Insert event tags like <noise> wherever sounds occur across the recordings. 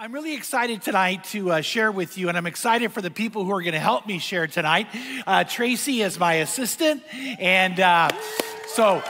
I'm really excited tonight to uh, share with you, and I'm excited for the people who are going to help me share tonight. Uh, Tracy is my assistant, and uh, so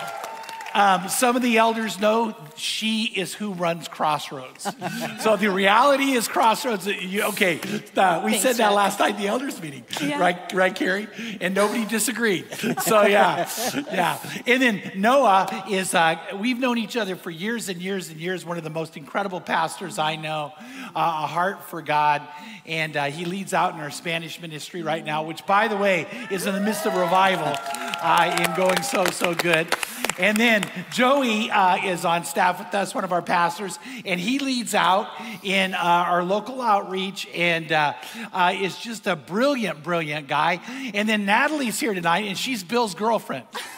um, some of the elders know she is who runs Crossroads. <laughs> so the reality is Crossroads. You, okay, uh, we Thanks, said that last night in the elders meeting, Yeah. right? Right, Carrie? And nobody disagreed. So yeah, <laughs> yeah. And then Noah is. Uh, we've known each other for years and years and years. One of the most incredible pastors I know. Uh, a heart for God, and uh, he leads out in our Spanish ministry right now, which, by the way, is in the midst of revival uh, and going so so good. And then Joey uh, is on staff with us, one of our pastors, and he leads out in uh, our local outreach and uh, uh, is just a brilliant, brilliant guy. And then Natalie's here tonight, and she's Bill's girlfriend. <laughs>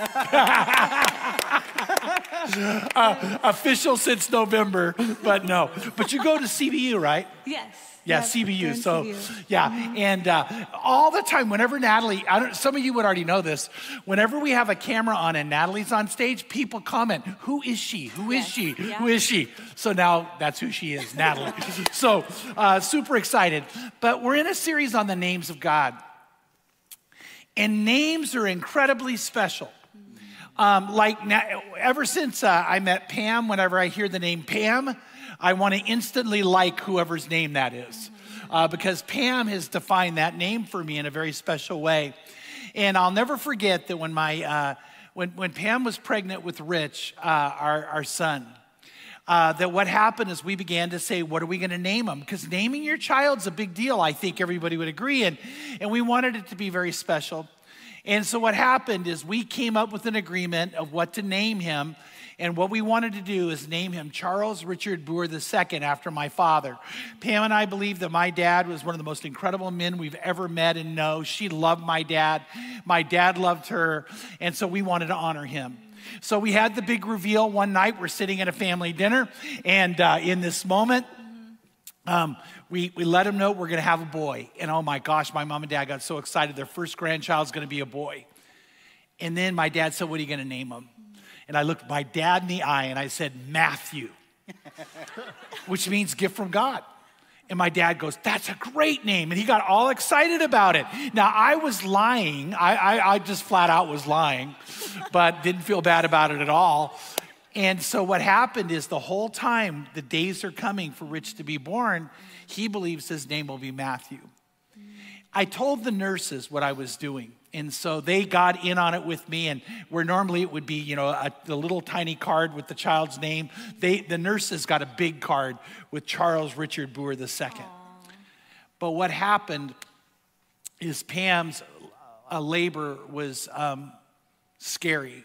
uh, official since November, but no. But you go to CBU, right? Yes. Yeah, CBU. So, CBU. yeah, and uh, all the time, whenever Natalie, I don't, some of you would already know this. Whenever we have a camera on and Natalie's on stage, people comment, "Who is she? Who is Yes, she? yeah. Who is she?" So now that's who she is, Natalie. <laughs> so uh, super excited. But we're in a series on the names of God, and names are incredibly special. Um, like na- ever since uh, I met Pam, whenever I hear the name Pam, I want to instantly like whoever's name that is, uh, because Pam has defined that name for me in a very special way. And I'll never forget that when my uh, when when Pam was pregnant with Rich, uh, our our son. Uh, that what happened is we began to say, what are we going to name him? Because naming your child's a big deal. I think everybody would agree, and and we wanted it to be very special. And so what happened is we came up with an agreement of what to name him. And what we wanted to do is name him Charles Richard Booher II after my father. Pam and I believe that my dad was one of the most incredible men we've ever met and know. She loved my dad. My dad loved her. And so we wanted to honor him. So we had the big reveal one night. We're sitting at a family dinner. And uh, in this moment, um, we, we let him know we're going to have a boy. And oh my gosh, my mom and dad got so excited. Their first grandchild's going to be a boy. And then my dad said, What are you going to name him? And I looked my dad in the eye and I said, Matthew, <laughs> which means gift from God. And my dad goes, That's a great name. And he got all excited about it. Now, I was lying. I, I, I just flat out was lying, but didn't feel bad about it at all. And so, what happened is the whole time the days are coming for Rich to be born, he believes his name will be Matthew. I told the nurses what I was doing. And so they got in on it with me. And where normally it would be, you know, a, a little tiny card with the child's name, they, the nurses got a big card with Charles Richard Booher II. But what happened is Pam's uh, labor was um, scary.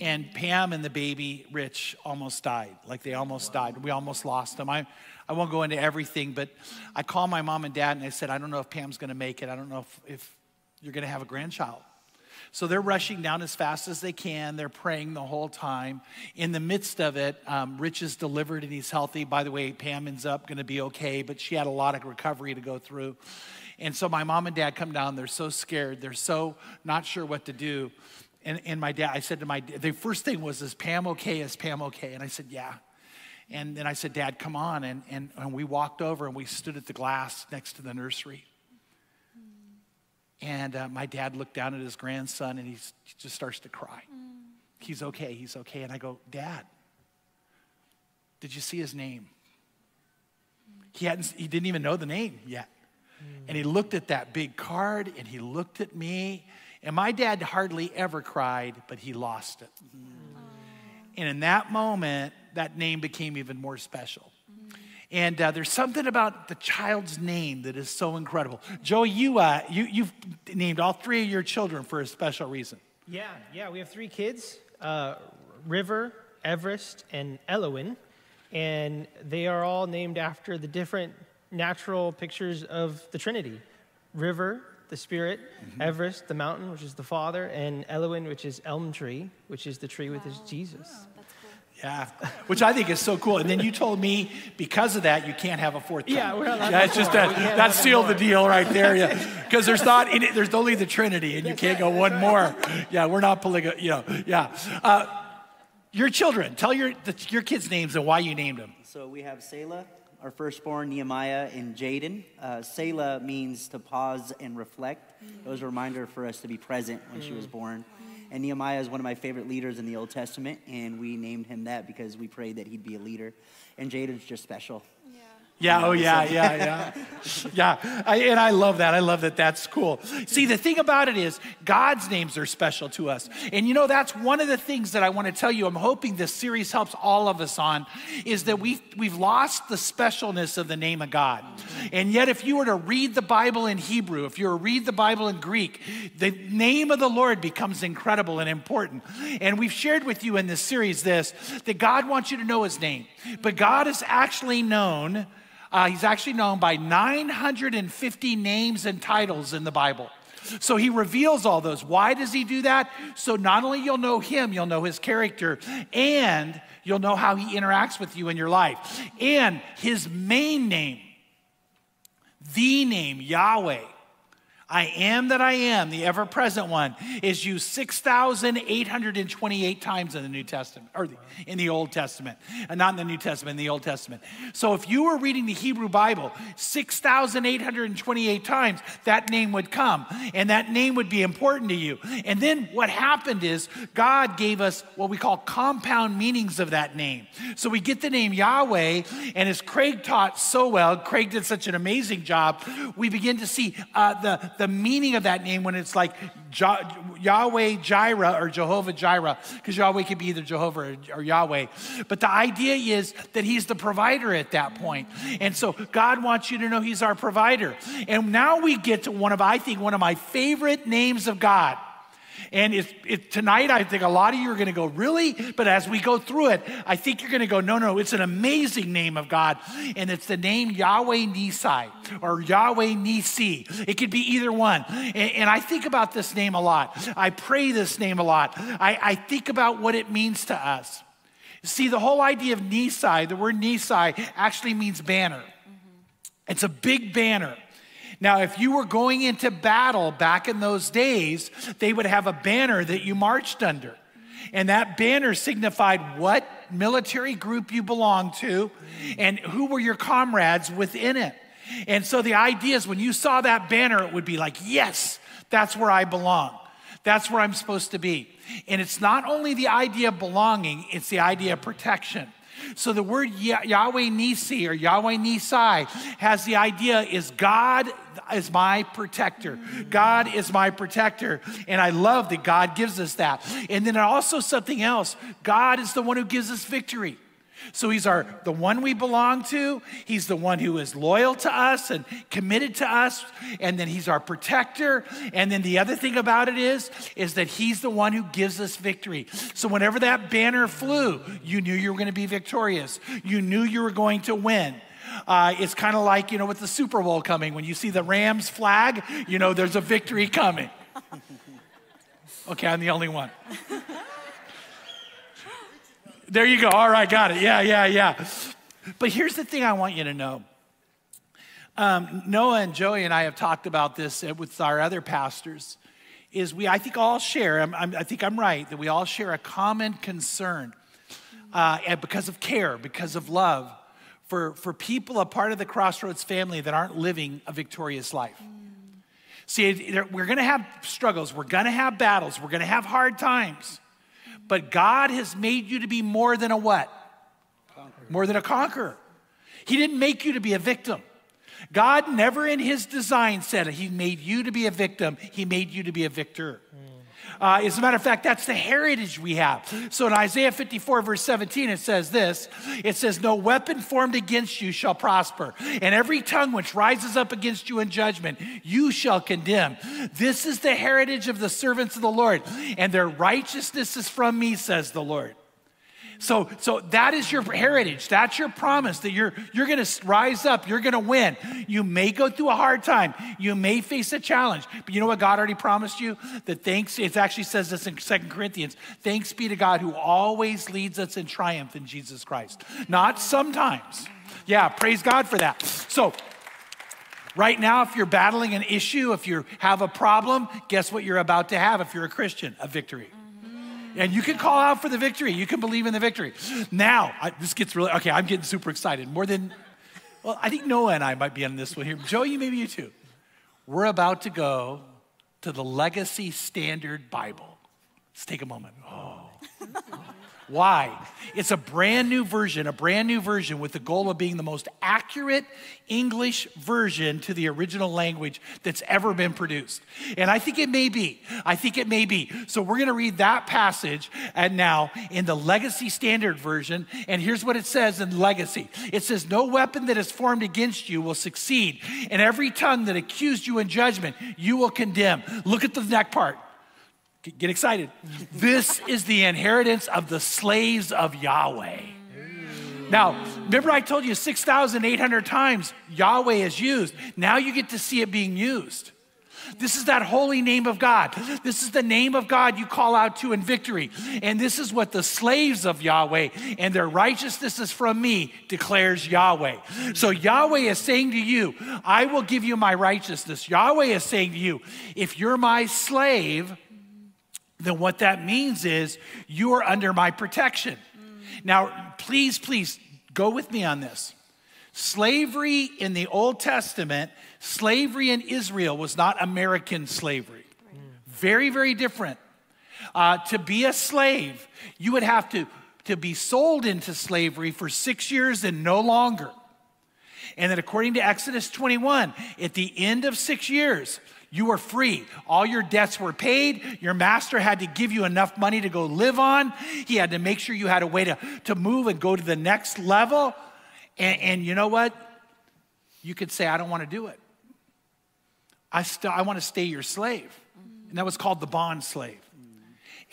And Pam and the baby, Rich, almost died. Like they almost died. We almost lost them. I, I won't go into everything, but I called my mom and dad and I said, I don't know if Pam's going to make it. I don't know if, if you're going to have a grandchild. So they're rushing down as fast as they can. They're praying the whole time. In the midst of it, um, Rich is delivered and he's healthy. By the way, Pam ends up going to be okay, but she had a lot of recovery to go through. And so my mom and dad come down. They're so scared. They're so not sure what to do. And, and my dad, I said to my, the first thing was, is Pam okay? Is Pam okay? And I said, yeah. And then I said, Dad, come on. And, and, and we walked over and we stood at the glass next to the nursery. And uh, my dad looked down at his grandson and he just starts to cry. Mm. He's okay, he's okay. And I go, Dad, did you see his name? He, hadn't, he didn't even know the name yet. Mm. And he looked at that big card and he looked at me. And my dad hardly ever cried, but he lost it. Mm. And in that moment, that name became even more special. And uh, there's something about the child's name that is so incredible. Joey, you, uh, you, you've named all three of your children for a special reason. Yeah, yeah, we have three kids uh, River, Everest, and Elowen. And they are all named after the different natural pictures of the Trinity River, the Spirit, Everest, the mountain, which is the Father, and Elowen, which is elm tree, which is the tree with his Jesus. Yeah, which I think is so cool. And then you told me because of that, you can't have a fourth child. Yeah, we're not allowed Yeah, it's just have that, more. We that sealed the deal right there. Yeah, <laughs> because there's not, in it, there's only the Trinity, and you can't go one more. Yeah, we're not polygamous. You know, yeah. Uh, your children, tell your the, your kids' names and why you named them. So we have Selah, our firstborn, Nehemiah and Jaden. Uh, Selah means to pause and reflect. It was a reminder for us to be present when she was born. And Nehemiah is one of my favorite leaders in the Old Testament, and we named him that because we prayed that he'd be a leader. And Jaden's just special. Yeah, oh yeah, yeah, yeah. <laughs> yeah, I, and I love that. I love that that's cool. See, the thing about it is, God's names are special to us. And you know, that's one of the things that I want to tell you. I'm hoping this series helps all of us on is that we've, we've lost the specialness of the name of God. And yet, if you were to read the Bible in Hebrew, if you were to read the Bible in Greek, the name of the Lord becomes incredible and important. And we've shared with you in this series this that God wants you to know his name, but God is actually known uh, he's actually known by 950 names and titles in the Bible. So he reveals all those. Why does he do that? So not only you'll know him, you'll know his character, and you'll know how he interacts with you in your life. And his main name, the name, Yahweh, I am that I am, the ever present one, is used 6,828 times in the New Testament, or in the Old Testament, and uh, not in the New Testament, in the Old Testament. So if you were reading the Hebrew Bible 6,828 times, that name would come, and that name would be important to you. And then what happened is God gave us what we call compound meanings of that name. So we get the name Yahweh, and as Craig taught so well, Craig did such an amazing job, we begin to see uh, the the meaning of that name when it's like Yahweh Jireh or Jehovah Jireh, because Yahweh could be either Jehovah or, or Yahweh. But the idea is that He's the provider at that point. And so God wants you to know He's our provider. And now we get to one of, I think, one of my favorite names of God. And it's, it, tonight, I think a lot of you are going to go, really? But as we go through it, I think you're going to go, no, no, it's an amazing name of God. And it's the name Yahweh Nisai or Yahweh Nisi. It could be either one. And, and I think about this name a lot. I pray this name a lot. I, I think about what it means to us. See, the whole idea of Nisai, the word Nisai, actually means banner. Mm-hmm. It's a big banner. Now, if you were going into battle back in those days, they would have a banner that you marched under. And that banner signified what military group you belonged to and who were your comrades within it. And so the idea is when you saw that banner, it would be like, yes, that's where I belong. That's where I'm supposed to be. And it's not only the idea of belonging, it's the idea of protection. So the word Yahweh Nisi or Yahweh Nisai has the idea is God is my protector. God is my protector. And I love that God gives us that. And then also something else God is the one who gives us victory. So he's our the one we belong to. He's the one who is loyal to us and committed to us, and then he's our protector. And then the other thing about it is is that he's the one who gives us victory. So whenever that banner flew, you knew you were going to be victorious. You knew you were going to win. Uh, it's kind of like you know with the Super Bowl coming. When you see the Rams flag, you know there's a victory coming. <laughs> Okay, I'm the only one. There you go. All right, got it. Yeah, yeah, yeah. But here's the thing I want you to know. Um, Noah and Joey and I have talked about this with our other pastors. Is we, I think, all share. I'm, I'm, i think I'm right that we all share a common concern, uh, and because of care, because of love, for for people a part of the Crossroads family that aren't living a victorious life. See, we're going to have struggles. We're going to have battles. We're going to have hard times. But God has made you to be more than a what? Conqueror. More than a conqueror. He didn't make you to be a victim. God never in his design said he made you to be a victim, he made you to be a victor. Hmm. Uh, as a matter of fact, that's the heritage we have. So in Isaiah 54, verse 17, it says this It says, No weapon formed against you shall prosper, and every tongue which rises up against you in judgment, you shall condemn. This is the heritage of the servants of the Lord, and their righteousness is from me, says the Lord. So, so that is your heritage. That's your promise that you're, you're going to rise up. You're going to win. You may go through a hard time. You may face a challenge. But you know what God already promised you? That thanks, it actually says this in Second Corinthians thanks be to God who always leads us in triumph in Jesus Christ. Not sometimes. Yeah, praise God for that. So, Right now, if you're battling an issue, if you have a problem, guess what you're about to have if you're a Christian? A victory. And you can call out for the victory. You can believe in the victory. Now, I, this gets really, okay, I'm getting super excited. More than, Well, I think Noah and I might be on this one here. Joey, maybe you too. We're about to go to the Legacy Standard Bible. Let's take a moment. Oh. Why? It's a brand new version, a brand new version with the goal of being the most accurate English version to the original language that's ever been produced. And I think it may be. I think it may be. So we're going to read that passage and now in the Legacy Standard Version. And here's what it says in Legacy it says, No weapon that is formed against you will succeed, and every tongue that accused you in judgment, you will condemn. Look at the neck part. Get excited. This is the inheritance of the slaves of Yahweh. Now, remember I told you 6,800 times Yahweh is used. Now you get to see it being used. This is that holy name of God. This is the name of God you call out to in victory. And this is what the slaves of Yahweh and their righteousness is from me declares Yahweh. So Yahweh is saying to you, I will give you my righteousness. Yahweh is saying to you, if you're my slave, then what that means is you are under my protection. Mm. Now, please, please go with me on this. Slavery in the Old Testament, slavery in Israel was not American slavery. Very, very different. Uh, to be a slave, you would have to, to be sold into slavery for six years and no longer. And then, according to Exodus 21, at the end of six years, you were free. All your debts were paid. Your master had to give you enough money to go live on. He had to make sure you had a way to, to move and go to the next level. And, and you know what? You could say, I don't want to do it. I, st- I want to stay your slave. And that was called the bond slave.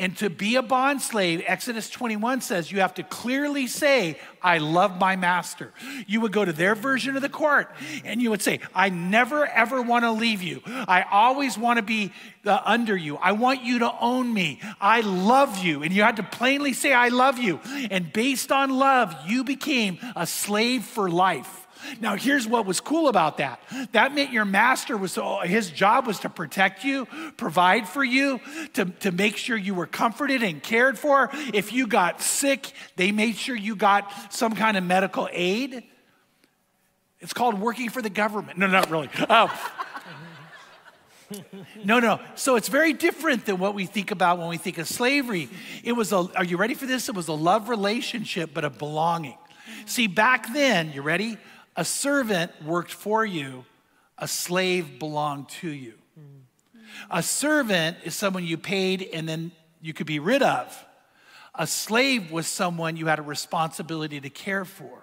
And to be a bond slave, Exodus 21 says you have to clearly say, I love my master. You would go to their version of the court and you would say, I never ever want to leave you. I always want to be uh, under you. I want you to own me. I love you. And you had to plainly say, I love you. And based on love, you became a slave for life. Now, here's what was cool about that. That meant your master was, uh, his job was to protect you, provide for you, to, to make sure you were comforted and cared for. If you got sick, they made sure you got some kind of medical aid. It's called working for the government. No, not really. Oh. <laughs> no, no. So it's very different than what we think about when we think of slavery. It was a, are you ready for this? It was a love relationship, but a belonging. See, back then, you ready? A servant worked for you, a slave belonged to you. A servant is someone you paid and then you could be rid of. A slave was someone you had a responsibility to care for.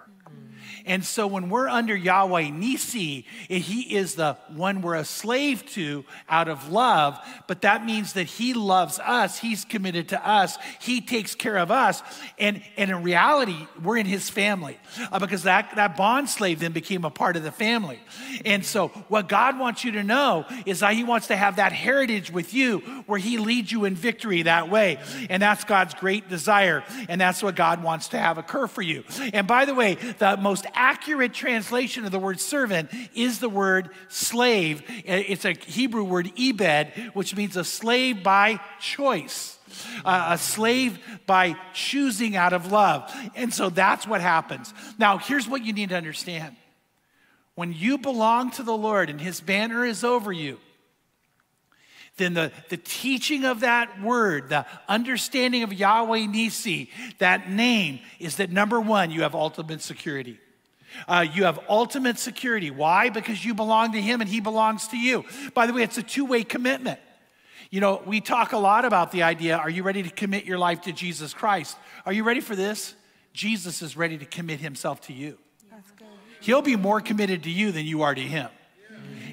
And so when we're under Yahweh Nisi, he is the one we're a slave to out of love, but that means that he loves us, he's committed to us, he takes care of us. And, and in reality, we're in his family uh, because that, that bond slave then became a part of the family. And so what God wants you to know is that he wants to have that heritage with you where he leads you in victory that way. And that's God's great desire. And that's what God wants to have occur for you. And by the way, the most accurate translation of the word servant is the word slave. It's a Hebrew word ebed, which means a slave by choice. Uh, a slave by choosing out of love. And so that's what happens. Now, here's what you need to understand when you belong to the Lord and his banner is over you, then the, the teaching of that word, the understanding of Yahweh Nisi, that name, is that number one, you have ultimate security. Uh, you have ultimate security. Why? Because you belong to Him and He belongs to you. By the way, it's a two way commitment. You know, we talk a lot about the idea are you ready to commit your life to Jesus Christ? Are you ready for this? Jesus is ready to commit Himself to you. He'll be more committed to you than you are to Him.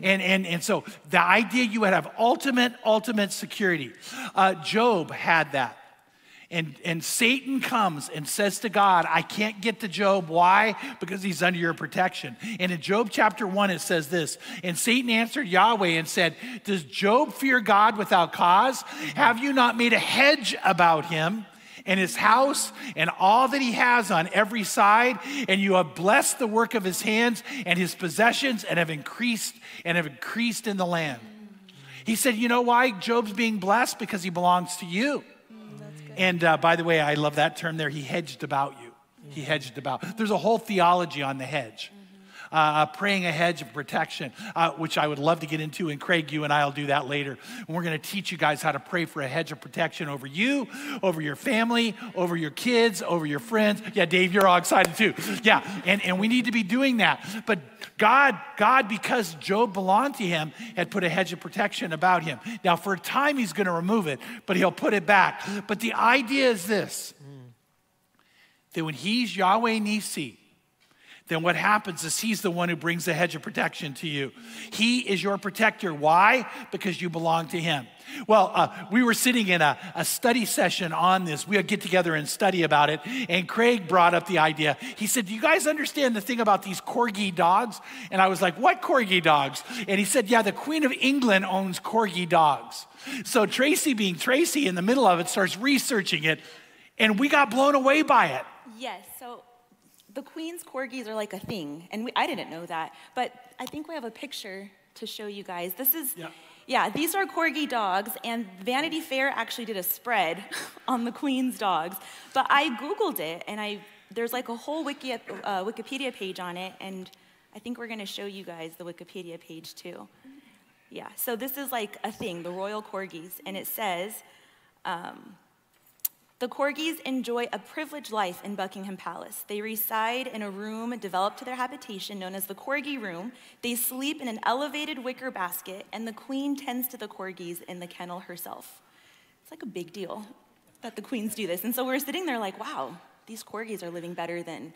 And, and, and so the idea you would have ultimate, ultimate security. Uh, Job had that. And, and Satan comes and says to God, I can't get to Job. Why? Because he's under your protection. And in Job chapter 1, it says this And Satan answered Yahweh and said, Does Job fear God without cause? Have you not made a hedge about him? and his house and all that he has on every side, and you have blessed the work of his hands and his possessions and have increased and have increased in the land. He said, You know why Job's being blessed? Because he belongs to you. And uh, by the way, I love that term there. He hedged about you. He hedged about. There's a whole theology on the hedge. Uh, praying a hedge of protection, uh, which I would love to get into. And Craig, you and I will do that later. And we're going to teach you guys how to pray for a hedge of protection over you, over your family, over your kids, over your friends. Yeah, Dave, you're all excited too. Yeah, and, and we need to be doing that. But God, God, because Job belonged to him, had put a hedge of protection about him. Now, for a time, he's going to remove it, but he'll put it back. But the idea is this that when he's Yahweh Nisi, then what happens is he's the one who brings the hedge of protection to you. He is your protector. Why? Because you belong to him. Well, uh, we were sitting in a, a study session on this. We'll get together and study about it. And Craig brought up the idea. He said, Do you guys understand the thing about these corgi dogs? And I was like, What corgi dogs? And he said, Yeah, the Queen of England owns corgi dogs. So Tracy, being Tracy in the middle of it, starts researching it. And we got blown away by it. Yes, the Queen's corgis are like a thing, and we, I didn't know that, but I think we have a picture to show you guys. This is, Yeah. yeah, these are corgi dogs, and Vanity Fair actually did a spread <laughs> on the Queen's dogs. But I Googled it, and I there's like a whole Wiki, uh, Wikipedia page on it, and I think we're gonna show you guys the Wikipedia page too. Yeah, so this is like a thing, the royal corgis, and it says, the corgis enjoy a privileged life in Buckingham Palace. They reside in a room developed to their habitation known as the corgi room. They sleep in an elevated wicker basket, and the queen tends to the corgis in the kennel herself. It's like a big deal that the queens do this. And so we're sitting there like, wow, these corgis are living better than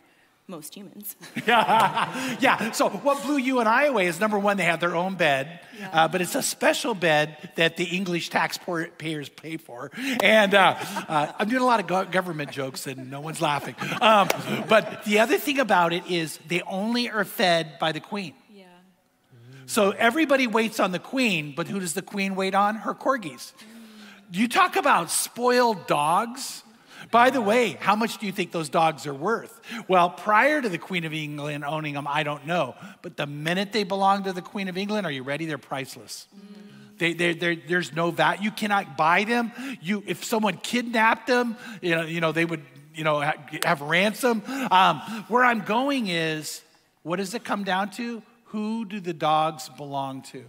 most humans. Yeah, <laughs> <laughs> yeah. so what blew you and I away is number one, they have their own bed, uh, but it's a special bed that the English taxpayers pay for. And uh, uh, I'm doing a lot of government jokes and no one's laughing. Um, but the other thing about it is they only are fed by the queen. Yeah. So everybody waits on the queen, but who does the queen wait on? Her corgis. You talk about spoiled dogs. By the way, how much do you think those dogs are worth? Well, prior to the Queen of England owning them, I don't know. But the minute they belong to the Queen of England, are you ready? They're priceless. They, they, they're- there's no value. You cannot buy them. You, if someone kidnapped them, you know, you know they would you know, ha- have ransom. Um, where I'm going is, what does it come down to? Who do the dogs belong to?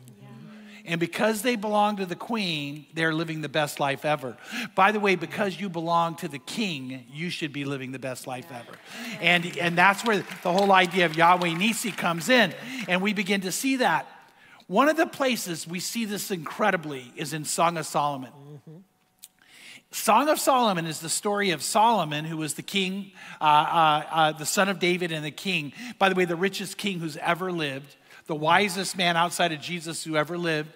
And because they belong to the queen, they're living the best life ever. By the way, because you belong to the king, you should be living the best life ever. And, and that's where the whole idea of Yahweh Nisi comes in. And we begin to see that. One of the places we see this incredibly is in Song of Solomon. Song of Solomon is the story of Solomon, who was the king, uh, uh, uh, the son of David and the king. By the way, the richest king who's ever lived, the wisest man outside of Jesus who ever lived.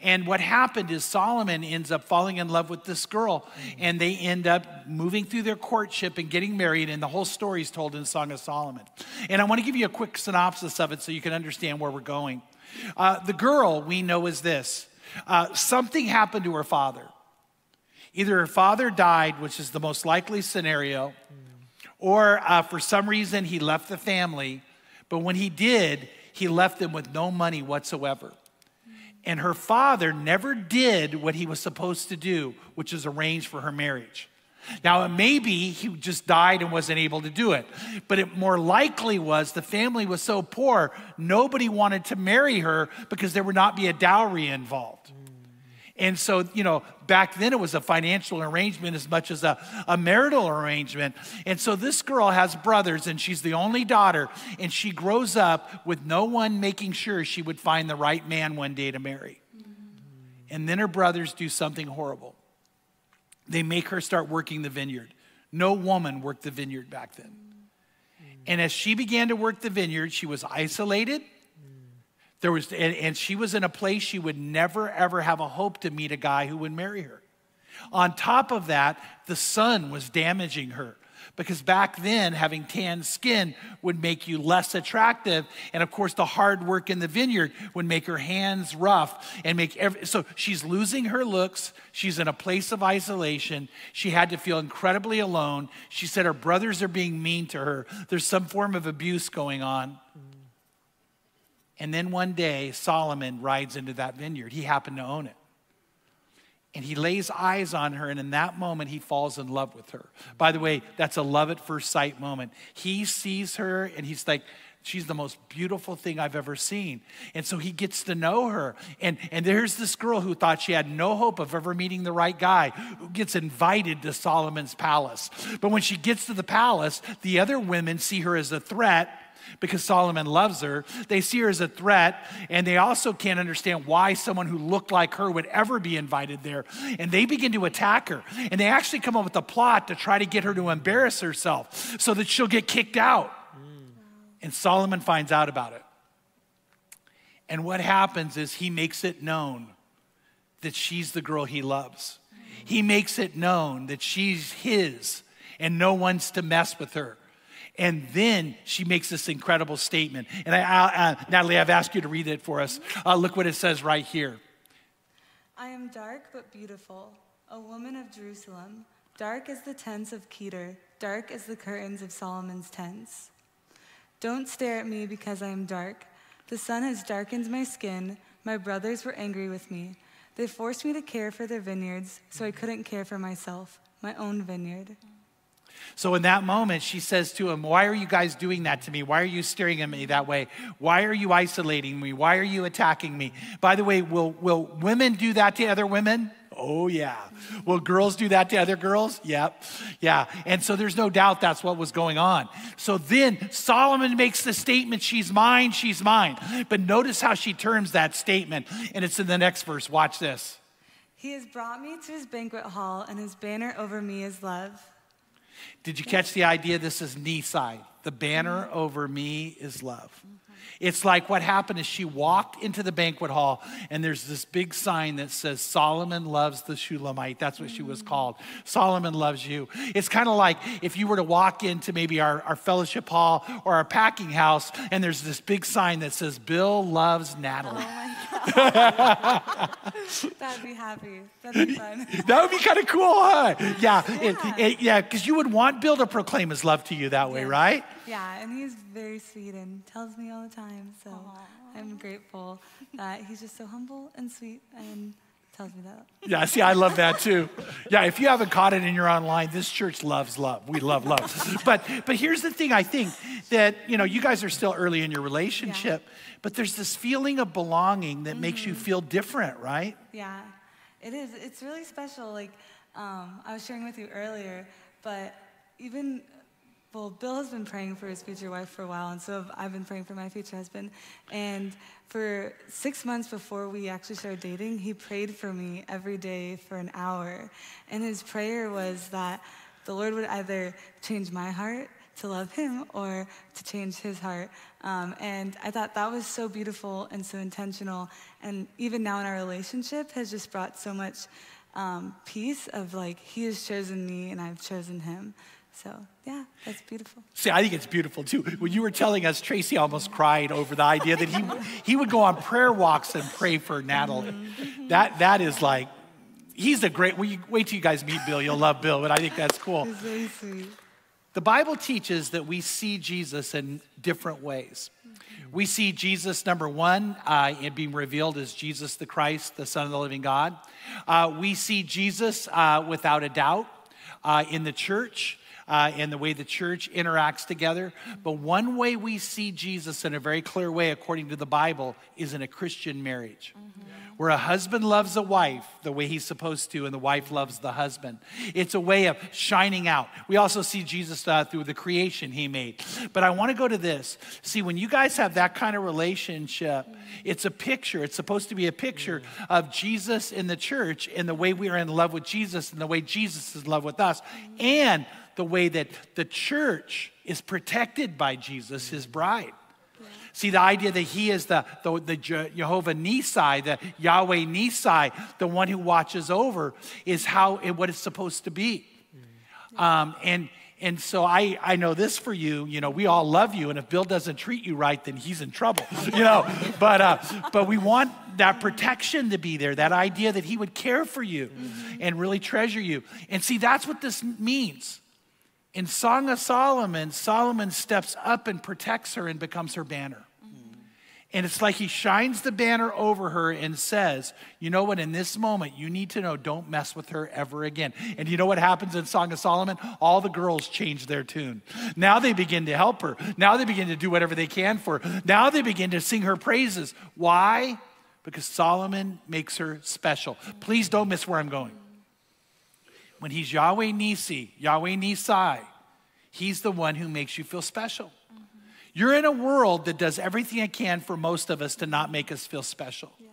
And what happened is Solomon ends up falling in love with this girl, and they end up moving through their courtship and getting married. And the whole story is told in Song of Solomon. And I want to give you a quick synopsis of it so you can understand where we're going. Uh, the girl we know is this uh, something happened to her father. Either her father died, which is the most likely scenario, or uh, for some reason he left the family. But when he did, he left them with no money whatsoever. And her father never did what he was supposed to do, which is arrange for her marriage. Now, it may be he just died and wasn't able to do it, but it more likely was the family was so poor, nobody wanted to marry her because there would not be a dowry involved. And so, you know, back then it was a financial arrangement as much as a, a marital arrangement. And so this girl has brothers, and she's the only daughter, and she grows up with no one making sure she would find the right man one day to marry. And then her brothers do something horrible. They make her start working the vineyard. No woman worked the vineyard back then. And as she began to work the vineyard, she was isolated. There was, and, and she was in a place she would never, ever have a hope to meet a guy who would marry her. On top of that, the sun was damaging her because back then, having tan skin would make you less attractive. And of course, the hard work in the vineyard would make her hands rough and make every, so she's losing her looks. She's in a place of isolation. She had to feel incredibly alone. She said her brothers are being mean to her. There's some form of abuse going on. And then one day, Solomon rides into that vineyard. He happened to own it. And he lays eyes on her, and in that moment, he falls in love with her. By the way, that's a love at first sight moment. He sees her, and he's like, She's the most beautiful thing I've ever seen. And so he gets to know her. And, and there's this girl who thought she had no hope of ever meeting the right guy who gets invited to Solomon's palace. But when she gets to the palace, the other women see her as a threat because Solomon loves her. They see her as a threat, and they also can't understand why someone who looked like her would ever be invited there. And they begin to attack her. And they actually come up with a plot to try to get her to embarrass herself so that she'll get kicked out. And Solomon finds out about it. And what happens is he makes it known that she's the girl he loves. He makes it known that she's his and no one's to mess with her. And then she makes this incredible statement. And I, I, Natalie, I've asked you to read it for us. Uh, look what it says right here. I am dark but beautiful, a woman of Jerusalem, dark as the tents of Kedar, dark as the curtains of Solomon's tents. Don't stare at me because I am dark. The sun has darkened my skin. My brothers were angry with me. They forced me to care for their vineyards, so I couldn't care for myself, my own vineyard. So in that moment, she says to him, Why are you guys doing that to me? Why are you staring at me that way? Why are you isolating me? Why are you attacking me? By the way, will, will women do that to other women? Oh, yeah. Will girls do that to other girls? Yep. Yeah. And so there's no doubt that's what was going on. So then Solomon makes the statement, She's mine, she's mine. But notice how she terms that statement. And it's in the next verse. Watch this. He has brought me to his banquet hall, and his banner over me is love. Did you catch the idea? This is Nisai. The banner over me is love. It's like what happened is she walked into the banquet hall, and there's this big sign that says, Solomon loves the Shulamite. That's what she was mm. called. Solomon loves you. It's kind of like if you were to walk into maybe our, our fellowship hall or our packing house, and there's this big sign that says, Bill loves Natalie. Oh <laughs> <laughs> That'd be happy. That'd be fun. <laughs> that would be kind of cool, huh? Yeah, yeah, it, yeah, because you would want Bill to proclaim his love to you that way, Yeah. right? Yeah, and he's very sweet and tells me all the time. So I'm grateful that he's just so humble and sweet and tells me that. Yeah, see, I love that too. Yeah, if you haven't caught it and you're online, this church loves love. We love love. But but here's the thing I think that, you know, you guys are still early in your relationship, but there's this feeling of belonging that makes you feel different, right? Yeah, it is. It's really special. Like um, I was sharing with you earlier, but even well, Bill has been praying for his future wife for a while, and so I've been praying for my future husband. And for six months before we actually started dating, he prayed for me every day for an hour. And his prayer was that the Lord would either change my heart to love him or to change his heart. Um, and I thought that was so beautiful and so intentional. And even now in our relationship has just brought so much um, peace of like, he has chosen me and I've chosen him. So yeah, that's beautiful. See, I think it's beautiful too. When you were telling us, Tracy almost cried over the idea that he, he would go on prayer walks and pray for Natalie. That, that is like, he's a great, well, you, wait till you guys meet Bill. You'll love Bill, but I think that's cool. Very sweet. The Bible teaches that we see Jesus in different ways. We see Jesus, number one, uh, in being revealed as Jesus the Christ, the Son of the living God. Uh, we see Jesus, uh, without a doubt, uh, in the church. Uh, and the way the church interacts together. But one way we see Jesus in a very clear way, according to the Bible, is in a Christian marriage where a husband loves a wife the way he's supposed to, and the wife loves the husband. It's a way of shining out. We also see Jesus uh, through the creation he made. But I want to go to this. See, when you guys have that kind of relationship, it's a picture. It's supposed to be a picture of Jesus in the church and the way we are in love with Jesus and the way Jesus is in love with us, and the way that the church is protected by Jesus, his bride. See, the idea that he is the, the, the Jehovah Nisai, the Yahweh Nisai, the one who watches over, is how and what it's supposed to be. Um, and, and so I, I know this for you, you know, we all love you, and if Bill doesn't treat you right, then he's in trouble, you know. But, uh, but we want that protection to be there, that idea that he would care for you and really treasure you. And see, that's what this means. In Song of Solomon, Solomon steps up and protects her and becomes her banner. And it's like he shines the banner over her and says, You know what, in this moment, you need to know don't mess with her ever again. And you know what happens in Song of Solomon? All the girls change their tune. Now they begin to help her. Now they begin to do whatever they can for her. Now they begin to sing her praises. Why? Because Solomon makes her special. Please don't miss where I'm going. When he's Yahweh Nisi, Yahweh Nisai, he's the one who makes you feel special. Mm-hmm. You're in a world that does everything it can for most of us to not make us feel special. Yeah.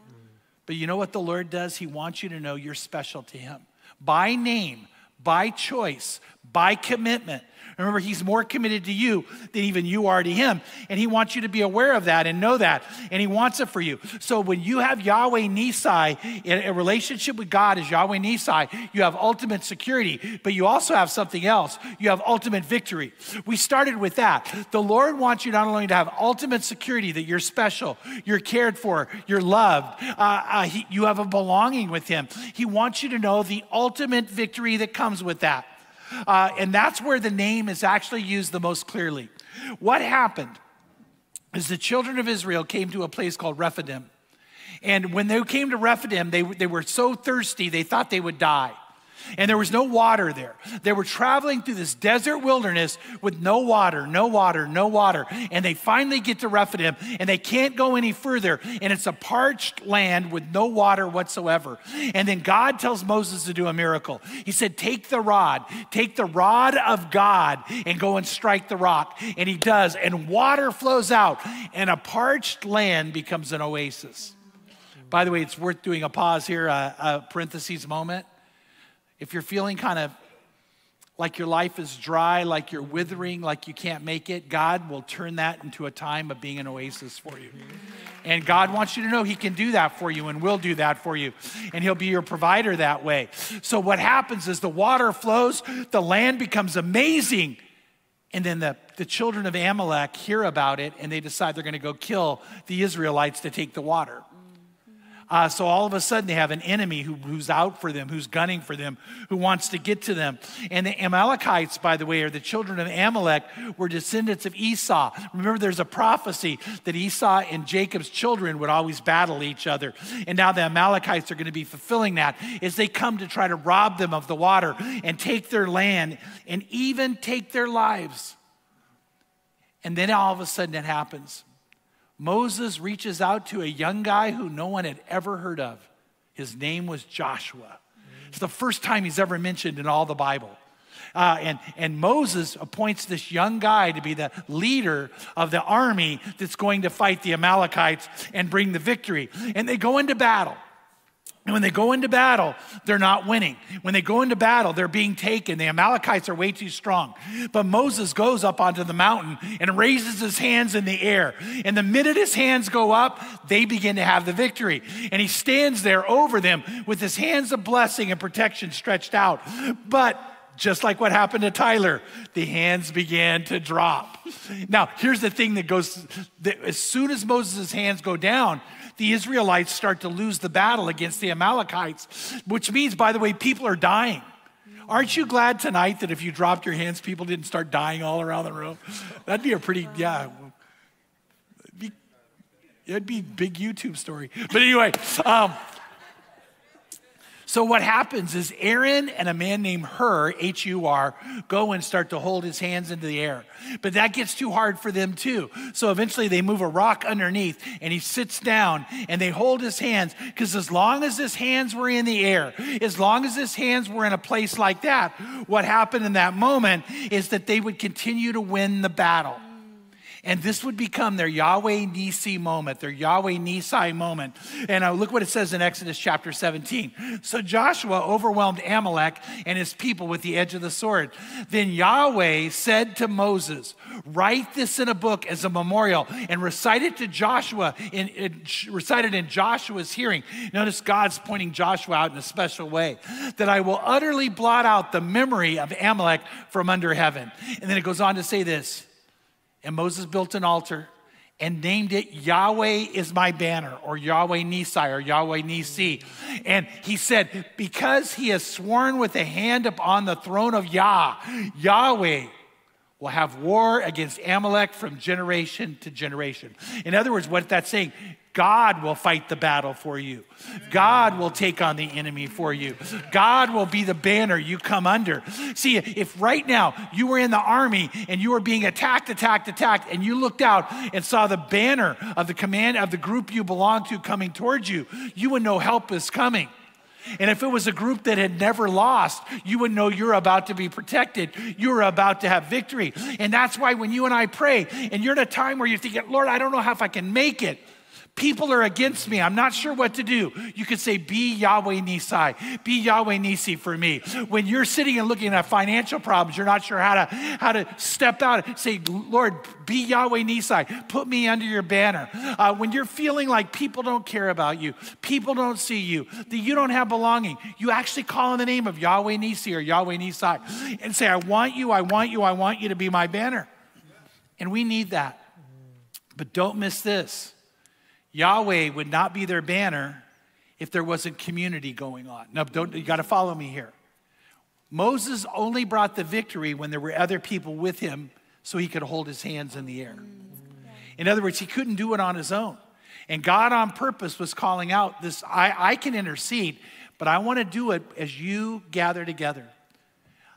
But you know what the Lord does? He wants you to know you're special to Him by name, by choice, by commitment. Remember, he's more committed to you than even you are to him. And he wants you to be aware of that and know that. And he wants it for you. So when you have Yahweh Nisai, in a relationship with God is Yahweh Nisai, you have ultimate security, but you also have something else. You have ultimate victory. We started with that. The Lord wants you not only to have ultimate security that you're special, you're cared for, you're loved, uh, uh, he, you have a belonging with him. He wants you to know the ultimate victory that comes with that. Uh, and that's where the name is actually used the most clearly. What happened is the children of Israel came to a place called Rephidim. And when they came to Rephidim, they, they were so thirsty, they thought they would die and there was no water there. They were traveling through this desert wilderness with no water, no water, no water. And they finally get to Rephidim and they can't go any further. And it's a parched land with no water whatsoever. And then God tells Moses to do a miracle. He said, Take the rod, take the rod of God and go and strike the rock. And he does. And water flows out, and a parched land becomes an oasis. By the way, it's worth doing a pause here, a, a parentheses moment if you're feeling kind of like your life is dry, like you're withering, like you can't make it, God will turn that into a time of being an oasis for you. And God wants you to know He can do that for you and will do that for you. And He'll be your provider that way. So, what happens is the water flows, the land becomes amazing. And then the, the children of Amalek hear about it and they decide they're going to go kill the Israelites to take the water. Uh, so all of a sudden they have an enemy who, who's out for them, who's gunning for them, who wants to get to them. And the Amalekites, by the way, are the children of Amalek, were descendants of Esau. Remember, there's a prophecy that Esau and Jacob's children would always battle each other. And now the Amalekites are going to be fulfilling that as they come to try to rob them of the water and take their land and even take their lives. And then all of a sudden it happens. Moses reaches out to a young guy who no one had ever heard of. His name was Joshua. It's the first time he's ever mentioned in all the Bible. Uh, and, and Moses appoints this young guy to be the leader of the army that's going to fight the Amalekites and bring the victory. And they go into battle. And when they go into battle, they're not winning. When they go into battle, they're being taken. The Amalekites are way too strong. But Moses goes up onto the mountain and raises his hands in the air. And the minute his hands go up, they begin to have the victory. And he stands there over them with his hands of blessing and protection stretched out. But just like what happened to Tyler, the hands began to drop. Now, here's the thing that goes as soon as Moses' hands go down, the Israelites start to lose the battle against the Amalekites, which means, by the way, people are dying. Aren't you glad tonight that if you dropped your hands, people didn't start dying all around the room? That'd be a pretty, yeah. It'd be, be big YouTube story. But anyway, um, so what happens is Aaron and a man named Hur, H U R, go and start to hold his hands into the air. But that gets too hard for them too. So eventually they move a rock underneath and he sits down and they hold his hands because as long as his hands were in the air, as long as his hands were in a place like that, what happened in that moment is that they would continue to win the battle. And this would become their Yahweh Nisi moment, their Yahweh Nisai moment. And uh, look what it says in Exodus chapter 17. So Joshua overwhelmed Amalek and his people with the edge of the sword. Then Yahweh said to Moses, Write this in a book as a memorial and recite it to Joshua, in, in, recite it in Joshua's hearing. Notice God's pointing Joshua out in a special way that I will utterly blot out the memory of Amalek from under heaven. And then it goes on to say this. And Moses built an altar and named it Yahweh is my banner, or Yahweh Nisai, or Yahweh Nisi. And he said, Because he has sworn with a hand upon the throne of Yah, Yahweh will have war against Amalek from generation to generation. In other words, what that's saying, God will fight the battle for you. God will take on the enemy for you. God will be the banner you come under. See, if right now you were in the army and you were being attacked, attacked, attacked, and you looked out and saw the banner of the command of the group you belong to coming towards you, you would know help is coming. And if it was a group that had never lost, you would know you're about to be protected. You're about to have victory. And that's why when you and I pray, and you're in a time where you're thinking, Lord, I don't know how if I can make it. People are against me. I'm not sure what to do. You could say, Be Yahweh Nisai. Be Yahweh Nissi for me. When you're sitting and looking at financial problems, you're not sure how to, how to step out. And say, Lord, be Yahweh Nisai. Put me under your banner. Uh, when you're feeling like people don't care about you, people don't see you, that you don't have belonging, you actually call in the name of Yahweh Nissi or Yahweh Nisai and say, I want you, I want you, I want you to be my banner. And we need that. But don't miss this. Yahweh would not be their banner if there wasn't community going on. Now, don't, you got to follow me here. Moses only brought the victory when there were other people with him so he could hold his hands in the air. In other words, he couldn't do it on his own. And God on purpose was calling out this I, I can intercede, but I want to do it as you gather together.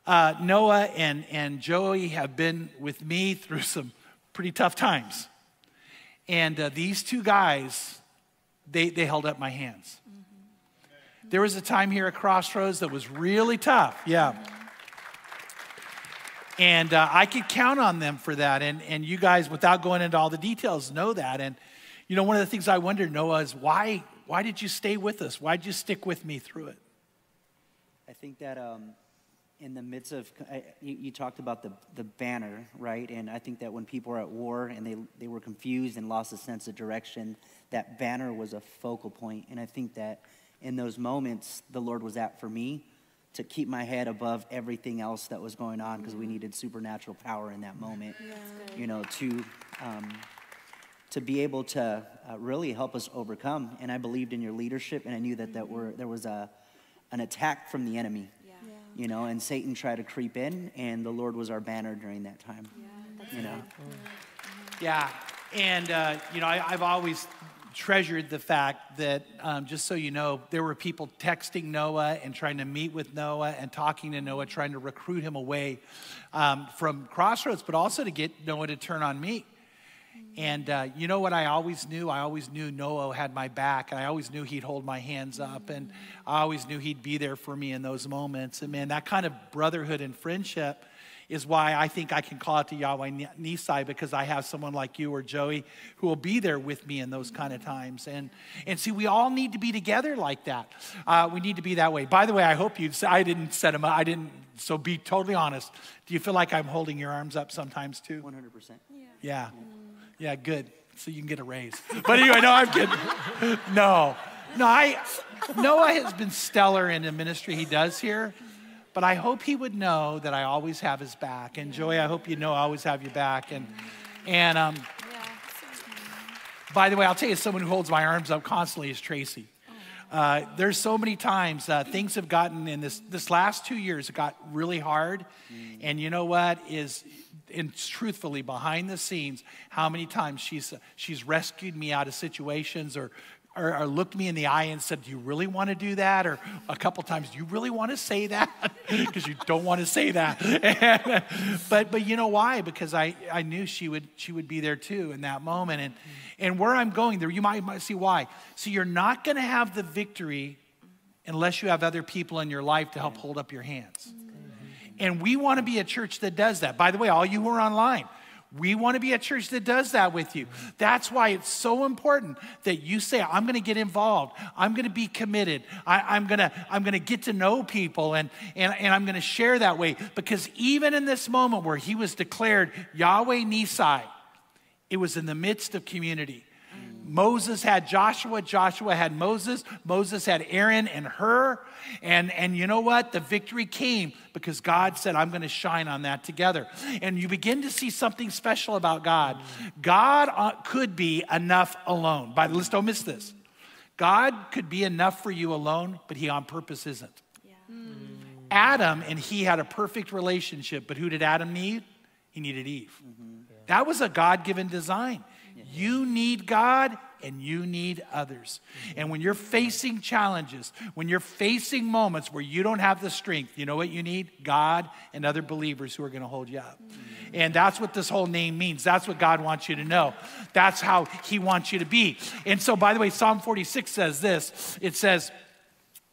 Uh, Noah and, and Joey have been with me through some pretty tough times. And uh, these two guys, they, they held up my hands. Mm-hmm. There was a time here at Crossroads that was really tough. Yeah. And uh, I could count on them for that. And, and you guys, without going into all the details, know that. And, you know, one of the things I wonder, Noah, is why, why did you stay with us? Why did you stick with me through it? I think that um, in the midst of you, you, talked about the, the banner right? And i think that when people were at war and they, they were confused and lost a sense of direction that banner was a focal point. And i think that in those moments the lord was at for me to keep my head above everything else that was going on because we needed supernatural power in that moment yeah. you know to um, to be able to uh, really help us overcome. And i believed in your leadership and i knew that, that were, there was a, an attack from the enemy you know, and Satan tried to creep in, and the Lord was our banner during that time. Yeah, you know. Yeah, and uh, you know, I, have always treasured the fact that, um, just so you know, there were people texting Noah and trying to meet with Noah and talking to Noah, trying to recruit him away um, from Crossroads, but also to get Noah to turn on me. And uh, you know what I always knew? I always knew Noah had my back. And I always knew he'd hold my hands up. And I always knew he'd be there for me in those moments. And man, that kind of brotherhood and friendship is why I think I can call it to Yahweh Nisai because I have someone like you or Joey who will be there with me in those kind of times. And, and see, we all need to be together like that. Uh, we need to be that way. By the way, I hope you, I didn't set him up. I didn't, so be totally honest. Do you feel like I'm holding your arms up sometimes too? 100%. Yeah. yeah. Yeah, good. So you can get a raise. But anyway, no, I'm kidding. <laughs> No. No, I Noah has been stellar in the ministry he does here. But I hope he would know that I always have his back. And Joey, I hope you know I always have your back. And and um, by the way, I'll tell you someone who holds my arms up constantly is Tracy. Uh, there's so many times uh, things have gotten in this this last two years it got really hard. And you know what is and truthfully behind the scenes how many times she's she's rescued me out of situations or or, or, looked me in the eye and said, Do you really want to do that? Or a couple times, Do you really want to say that? <laughs> Because you don't want to say that. <laughs> but, but you know why? Because I, I knew she would, she would be there too in that moment. And, and where I'm going there, you might, might see why. See, you're not going to have the victory unless you have other people in your life to help hold up your hands. And we want to be a church that does that. By the way, all you who are online, we want to be a church that does that with you. That's why it's so important that you say, I'm going to get involved. I'm going to be committed. I, am going to, I'm going to get to know people and, and, and I'm going to share that way. Because even in this moment where he was declared Yahweh Nisai, it was in the midst of community. Mm. Moses had Joshua, Joshua had Moses, Moses had Aaron and Hur. And, and you know what? The victory came because God said, I'm going to shine on that together. And you begin to see something special about God. God uh, could be enough alone. By the list, don't miss this. God could be enough for you alone, but he on purpose isn't. Yeah. Mm. Adam and he had a perfect relationship, but who did Adam need? He needed Eve. That was a God given design. You need God and you need others. And when you're facing challenges, when you're facing moments where you don't have the strength, you know what you need? God and other believers who are going to hold you up. And that's what this whole name means. That's what God wants you to know. That's how He wants you to be. And so, by the way, Psalm 46 says this it says,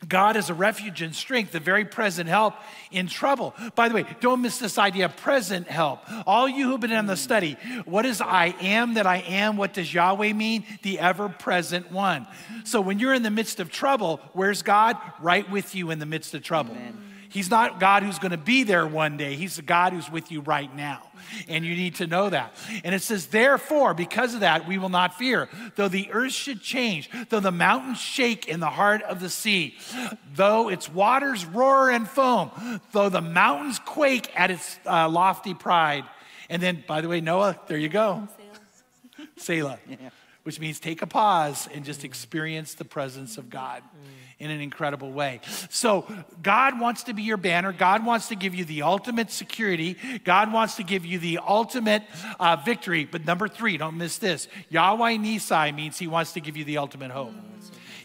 God is a refuge and strength, a very present help in trouble. By the way, don't miss this idea of present help. All you who've been in the study, what is I am that I am? What does Yahweh mean? The ever present one. So when you're in the midst of trouble, where's God? Right with you in the midst of trouble. Amen. He's not God who's going to be there one day. He's the God who's with you right now. And you need to know that. And it says, therefore, because of that, we will not fear. Though the earth should change, though the mountains shake in the heart of the sea, though its waters roar and foam, though the mountains quake at its uh, lofty pride. And then, by the way, Noah, there you go. Selah. <laughs> Which means take a pause and just experience the presence of God in an incredible way. So, God wants to be your banner. God wants to give you the ultimate security. God wants to give you the ultimate uh, victory. But number three, don't miss this Yahweh Nisai means He wants to give you the ultimate hope.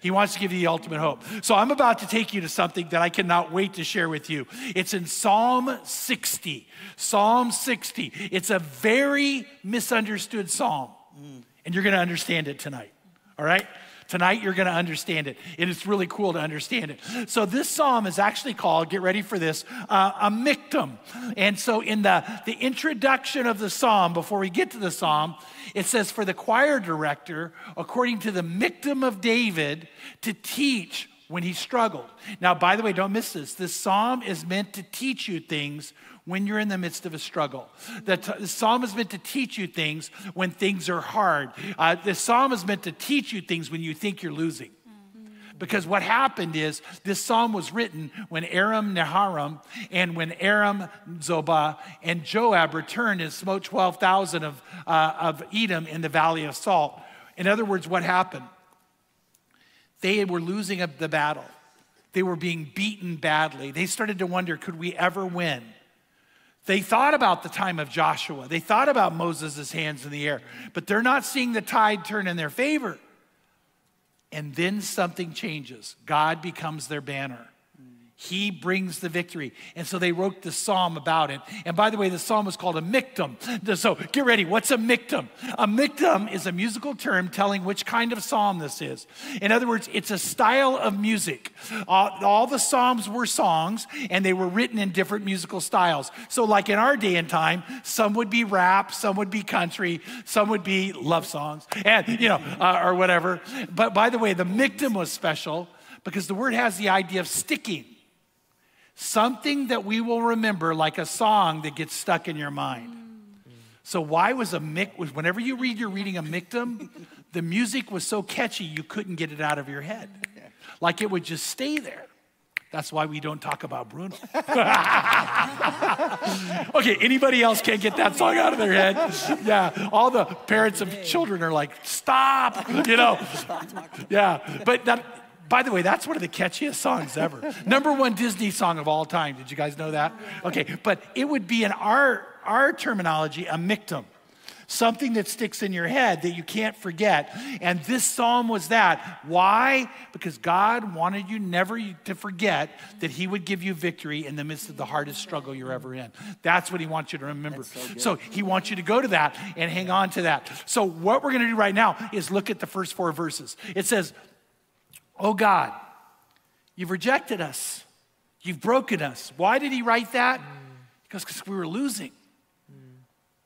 He wants to give you the ultimate hope. So I'm about to take you to something that I cannot wait to share with you. It's in Psalm 60. Psalm 60. It's a very misunderstood psalm, and you're going to understand it tonight. All right? Tonight, you're going to understand it. And it's really cool to understand it. So, this psalm is actually called, get ready for this, uh, a miktam. And so, in the, the introduction of the psalm, before we get to the psalm, it says, For the choir director, according to the miktam of David, to teach when he struggled. Now, by the way, don't miss this. This psalm is meant to teach you things when you're in the midst of a struggle. The, the psalm is meant to teach you things when things are hard. Uh, the psalm is meant to teach you things when you think you're losing. Because what happened is this psalm was written when Aram Naharaim and when Aram Zobah and Joab returned and smote 12,000 of, uh, of Edom in the valley of Salt. In other words, what happened? They were losing the battle. They were being beaten badly. They started to wonder could we ever win? They thought about the time of Joshua. They thought about Moses' hands in the air, but they're not seeing the tide turn in their favor. And then something changes. God becomes their banner. He brings the victory. And so they wrote the psalm about it. And by the way, the psalm was called a miktam. So get ready. What's a miktam? A miktam is a musical term telling which kind of psalm this is. In other words, it's a style of music. All, all the psalms were songs, and they were written in different musical styles. So, like in our day and time, some would be rap, some would be country, some would be love songs, and you know, uh, or whatever. But by the way, the miktam was special because the word has the idea of sticking. Something that we will remember like a song that gets stuck in your mind. So why was a mic was whenever you read you're reading a miktam, <laughs> the music was so catchy you couldn't get it out of your head. Like it would just stay there. That's why we don't talk about Bruno. <laughs> okay, anybody else can't get that song out of their head? Yeah, all the parents of children are like, stop, you know. Yeah, but that by the way, that's one of the catchiest songs ever. <laughs> Number one Disney song of all time. Did you guys know that? Okay, but it would be in our, our terminology a miktam something that sticks in your head that you can't forget. And this psalm was that. Why? Because God wanted you never to forget that He would give you victory in the midst of the hardest struggle you're ever in. That's what He wants you to remember. So, so He wants you to go to that and hang on to that. So, what we're going to do right now is look at the first four verses. It says, Oh God, you've rejected us. You've broken us. Why did he write that? Because because we were losing.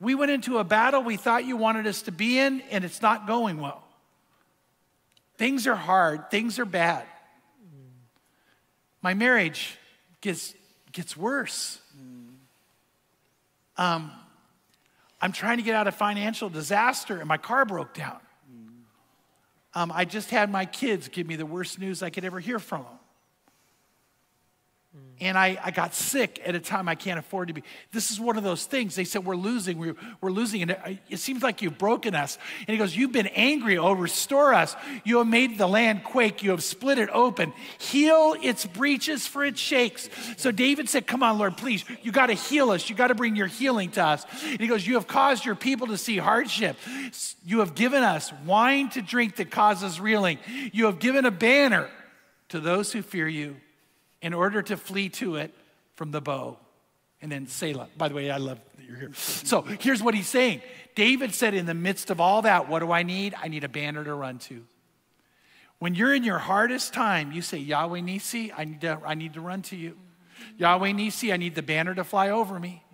We went into a battle we thought you wanted us to be in, and it's not going well. Things are hard, things are bad. My marriage gets, gets worse. Um, I'm trying to get out of financial disaster, and my car broke down. Um, I just had my kids give me the worst news I could ever hear from them. Mm. and I, I got sick at a time I can't afford to be. This is one of those things. They said, We're losing, we're, we're losing, and it, it seems like you've broken us. And he goes, You've been angry, oh, restore us. You have made the land quake, you have split it open. Heal its breaches, for it shakes. So David said, Come on, Lord, please, you got to heal us. You got to bring your healing to us. And he goes, You have caused your people to see hardship. You have given us wine to drink that causes reeling. You have given a banner to those who fear you in order to flee to it from the bow. And then Selah. By the way, I love that you're here. So here's what he's saying David said, in the midst of all that, what do I need? I need a banner to run to. When you're in your hardest time, you say, Yahweh Nissi, I need to, I need to run to you. Yahweh Nissi, I need the banner to fly over me.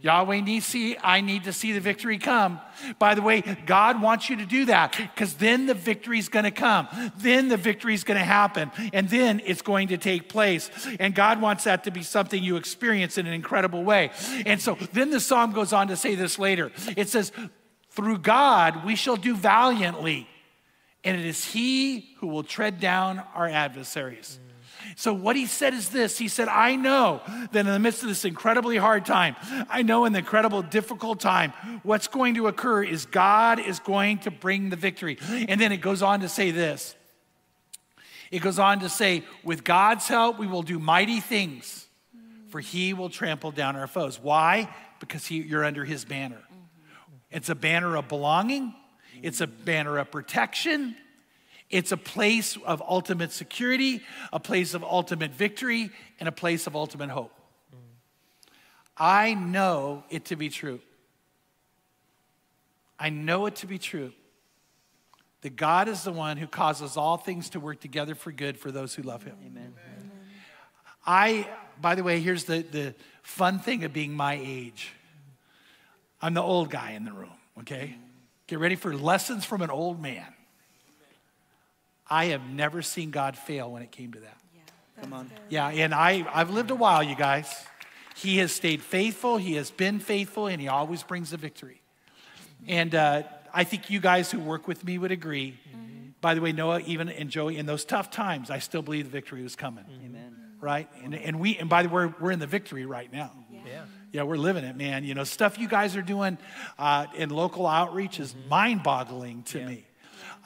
Yahweh Nissi, I need to see the victory come. By the way, God wants you to do that because then the victory is going to come. Then the victory is going to happen. And then it's going to take place. And God wants that to be something you experience in an incredible way. And so then the psalm goes on to say this later. It says, Through God we shall do valiantly, and it is He who will tread down our adversaries. So, what he said is this He said, I know that in the midst of this incredibly hard time, I know in the incredible difficult time, what's going to occur is God is going to bring the victory. And then it goes on to say this it goes on to say, with God's help, we will do mighty things, for he will trample down our foes. Why? Because he, you're under his banner. It's a banner of belonging, it's a banner of protection, it's a place of ultimate security, a place of ultimate victory, and a place of ultimate hope. I know it to be true. I know it to be true that God is the one who causes all things to work together for good for those who love Him. Amen. I, by the way, here's the, the fun thing of being my age I'm the old guy in the room, okay? Get ready for lessons from an old man. I have never seen God fail when it came to that. Come on. Yeah, and I, I've lived a while, you guys. He has stayed faithful, he has been faithful, and he always brings the victory. And uh, I think you guys who work with me would agree. By the way, Noah, even and Joey, in those tough times, I still believe the victory was coming. Amen. Right? And, and we, and by the way, we're, we're in the victory right now. Yeah. Yeah, we're living it, man. You know, stuff you guys are doing uh, in local outreach is mind boggling to me.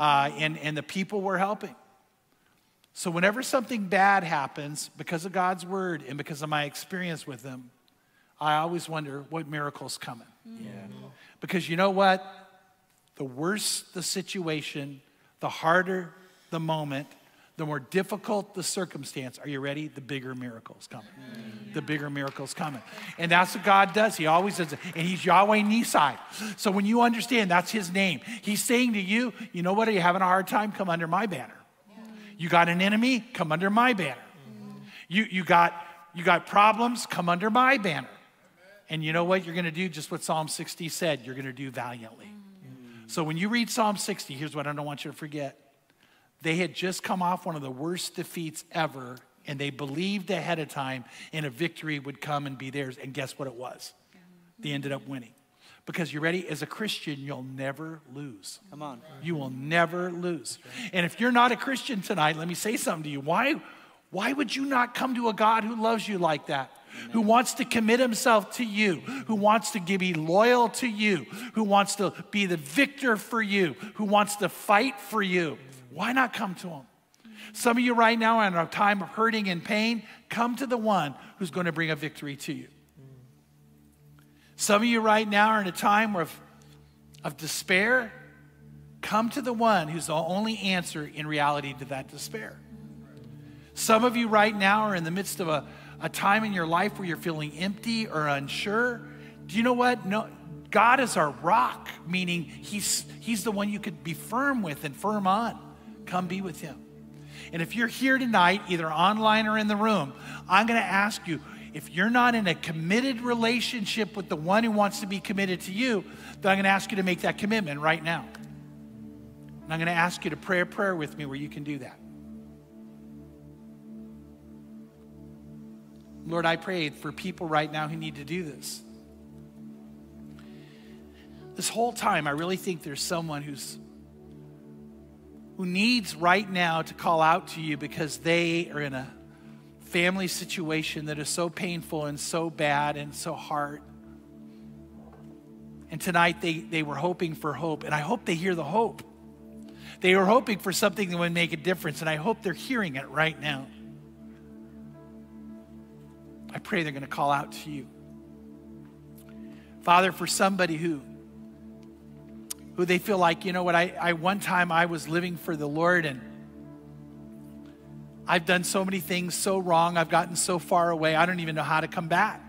Uh, and, and the people we're helping. So, whenever something bad happens, because of God's word and because of my experience with them, I always wonder what miracle's coming. Yeah. Because you know what? The worse the situation, the harder the moment, the more difficult the circumstance. Are you ready? The bigger miracle's coming. The bigger miracle's coming. And that's what God does. He always does it. And He's Yahweh Nisai. So when you understand that's His name, He's saying to you, you know what? Are you having a hard time? Come under my banner. You got an enemy? Come under my banner. You, you, got, you got problems? Come under my banner. And you know what? You're going to do just what Psalm 60 said. You're going to do valiantly. So when you read Psalm 60, here's what I don't want you to forget. They had just come off one of the worst defeats ever, and they believed ahead of time in a victory would come and be theirs. And guess what it was? They ended up winning. Because you're ready, as a Christian, you'll never lose. Come on. You will never lose. And if you're not a Christian tonight, let me say something to you. Why, why would you not come to a God who loves you like that? Who wants to commit himself to you, who wants to be loyal to you, who wants to be the victor for you, who wants to fight for you. Why not come to him? Some of you right now are in a time of hurting and pain. Come to the one who's going to bring a victory to you. Some of you right now are in a time of, of despair. Come to the one who's the only answer in reality to that despair. Some of you right now are in the midst of a, a time in your life where you're feeling empty or unsure. Do you know what? No, God is our rock, meaning he's, he's the one you could be firm with and firm on. Come be with Him. And if you're here tonight, either online or in the room, I'm going to ask you if you're not in a committed relationship with the one who wants to be committed to you, then I'm going to ask you to make that commitment right now. And I'm going to ask you to pray a prayer with me where you can do that. Lord, I pray for people right now who need to do this. This whole time, I really think there's someone who's who needs right now to call out to you because they are in a family situation that is so painful and so bad and so hard. And tonight they, they were hoping for hope, and I hope they hear the hope. They were hoping for something that would make a difference, and I hope they're hearing it right now. I pray they're going to call out to you. Father, for somebody who who they feel like, you know what, I, I one time I was living for the Lord and I've done so many things so wrong. I've gotten so far away. I don't even know how to come back.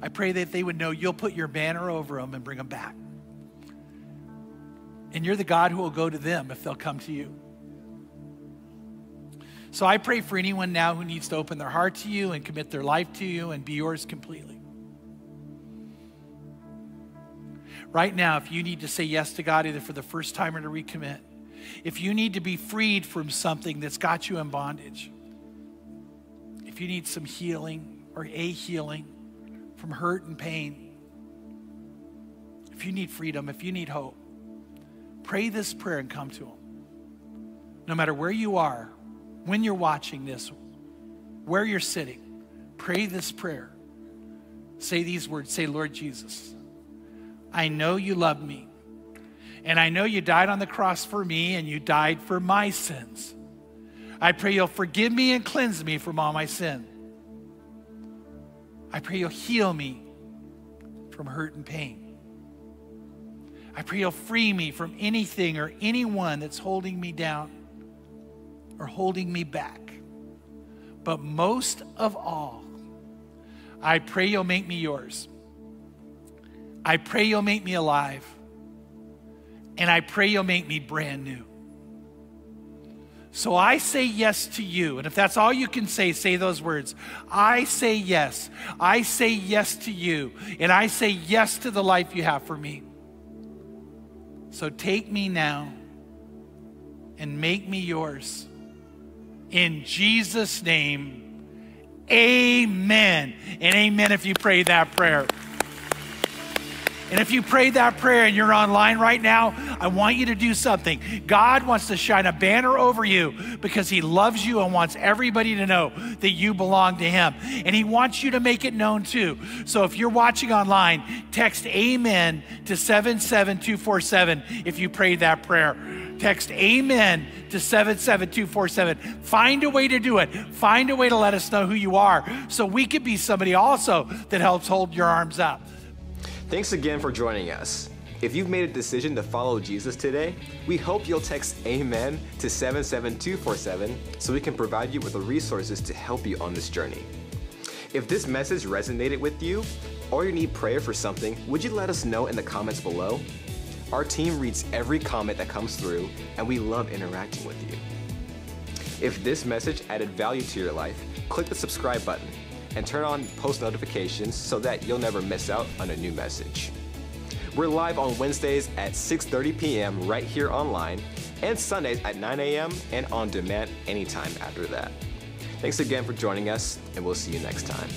I pray that they would know you'll put your banner over them and bring them back. And you're the God who will go to them if they'll come to you. So I pray for anyone now who needs to open their heart to you and commit their life to you and be yours completely. Right now, if you need to say yes to God either for the first time or to recommit, if you need to be freed from something that's got you in bondage, if you need some healing or a healing from hurt and pain, if you need freedom, if you need hope, pray this prayer and come to Him. No matter where you are, when you're watching this, where you're sitting, pray this prayer. Say these words Say, Lord Jesus, I know you love me. And I know you died on the cross for me and you died for my sins. I pray you'll forgive me and cleanse me from all my sin. I pray you'll heal me from hurt and pain. I pray you'll free me from anything or anyone that's holding me down or holding me back. But most of all, I pray you'll make me yours. I pray you'll make me alive. And I pray you'll make me brand new. So I say yes to you. And if that's all you can say, say those words. I say yes. I say yes to you. And I say yes to the life you have for me. So take me now and make me yours. In Jesus' name, amen. And amen if you pray that prayer. And if you prayed that prayer and you're online right now, I want you to do something. God wants to shine a banner over you because He loves you and wants everybody to know that you belong to Him. And He wants you to make it known too. So if you're watching online, text Amen to 77247 if you prayed that prayer. Text Amen to 77247. Find a way to do it. Find a way to let us know who you are so we could be somebody also that helps hold your arms up. Thanks again for joining us. If you've made a decision to follow Jesus today, we hope you'll text Amen to 77247 so we can provide you with the resources to help you on this journey. If this message resonated with you, or you need prayer for something, would you let us know in the comments below? Our team reads every comment that comes through, and we love interacting with you. If this message added value to your life, click the subscribe button and turn on post notifications so that you'll never miss out on a new message. We're live on Wednesdays at 6:30 p.m. right here online and Sundays at 9 a.m. and on demand anytime after that. Thanks again for joining us and we'll see you next time.